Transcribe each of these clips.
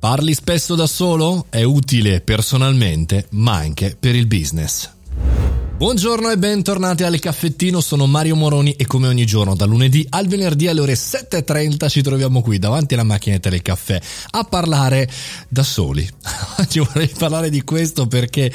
Parli spesso da solo? È utile personalmente, ma anche per il business. Buongiorno e bentornati al caffettino, sono Mario Moroni e come ogni giorno dal lunedì al venerdì alle ore 7.30 ci troviamo qui davanti alla macchinetta del caffè a parlare da soli. Oggi vorrei parlare di questo perché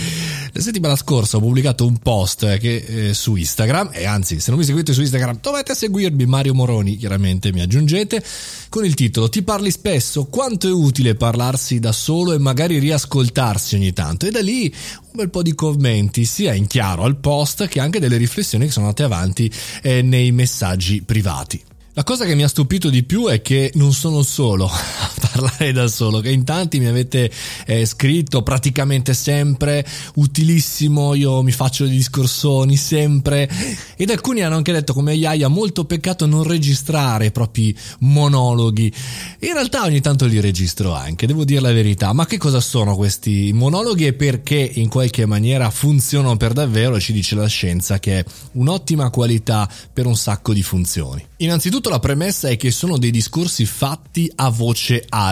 la settimana scorsa ho pubblicato un post eh, che, eh, su Instagram e anzi se non mi seguite su Instagram dovete seguirmi Mario Moroni, chiaramente mi aggiungete, con il titolo Ti parli spesso? Quanto è utile parlarsi da solo e magari riascoltarsi ogni tanto? E da lì un bel po' di commenti sia in chiaro al post che anche delle riflessioni che sono andate avanti eh, nei messaggi privati. La cosa che mi ha stupito di più è che non sono solo parlare da solo, che in tanti mi avete eh, scritto praticamente sempre, utilissimo, io mi faccio dei discorsoni sempre, ed alcuni hanno anche detto come Iaia, molto peccato non registrare i propri monologhi. In realtà ogni tanto li registro anche, devo dire la verità, ma che cosa sono questi monologhi e perché in qualche maniera funzionano per davvero? Ci dice la scienza che è un'ottima qualità per un sacco di funzioni. Innanzitutto la premessa è che sono dei discorsi fatti a voce alta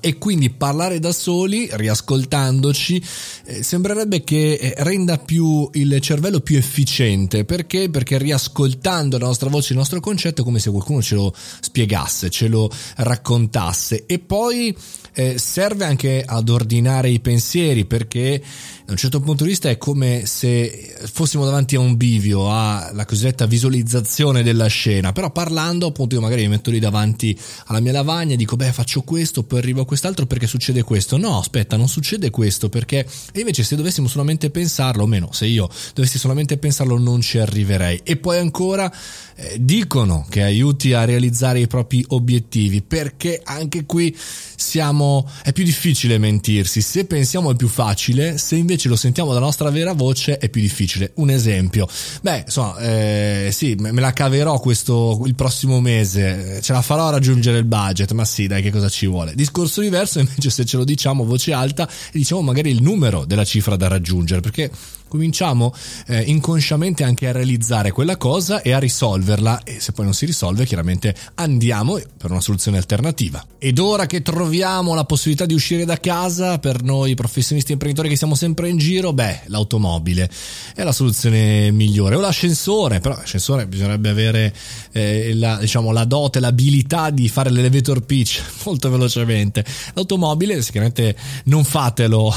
e quindi parlare da soli, riascoltandoci, eh, sembrerebbe che eh, renda più il cervello più efficiente. Perché? Perché riascoltando la nostra voce, il nostro concetto è come se qualcuno ce lo spiegasse, ce lo raccontasse e poi eh, serve anche ad ordinare i pensieri perché da un certo punto di vista è come se fossimo davanti a un bivio, alla cosiddetta visualizzazione della scena, però parlando appunto io magari mi metto lì davanti alla mia lavagna e dico beh faccio questo, poi arrivo a quest'altro perché succede questo, no aspetta non succede questo perché e invece se dovessimo solamente pensarlo, o meno se io dovessi solamente pensarlo non ci arriverei. E poi ancora eh, dicono che aiuti a realizzare i propri obiettivi perché anche qui siamo è più difficile mentirsi, se pensiamo è più facile, se invece lo sentiamo dalla nostra vera voce è più difficile. Un esempio, beh, insomma, eh, sì, me la caverò questo il prossimo mese, ce la farò a raggiungere il budget, ma sì, dai, che cosa ci vuole? Discorso diverso invece se ce lo diciamo a voce alta e diciamo magari il numero della cifra da raggiungere, perché cominciamo eh, inconsciamente anche a realizzare quella cosa e a risolverla e se poi non si risolve chiaramente andiamo per una soluzione alternativa. Ed ora che troviamo la possibilità di uscire da casa per noi professionisti e imprenditori che siamo sempre in giro, beh, l'automobile è la soluzione migliore o l'ascensore, però l'ascensore bisognerebbe avere eh, la, diciamo, la dote, l'abilità di fare l'elevator pitch molto velocemente. L'automobile sicuramente non fatelo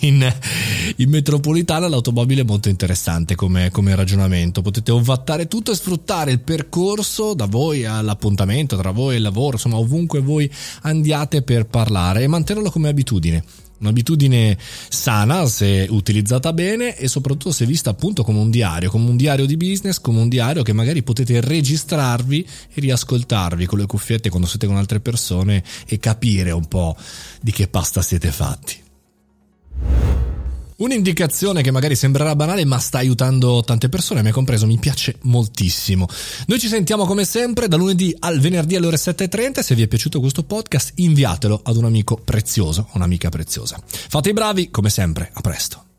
in, in metropolitana l'automobile è molto interessante come, come ragionamento. Potete ovattare tutto e sfruttare il percorso da voi all'appuntamento, tra voi e il lavoro, insomma ovunque voi andiate per parlare e mantenerlo come abitudine un'abitudine sana se utilizzata bene e soprattutto se vista appunto come un diario, come un diario di business, come un diario che magari potete registrarvi e riascoltarvi con le cuffiette quando siete con altre persone e capire un po' di che pasta siete fatti. Un'indicazione che magari sembrerà banale ma sta aiutando tante persone, me compreso, mi piace moltissimo. Noi ci sentiamo come sempre da lunedì al venerdì alle ore 7.30. Se vi è piaciuto questo podcast inviatelo ad un amico prezioso, un'amica preziosa. Fate i bravi, come sempre, a presto.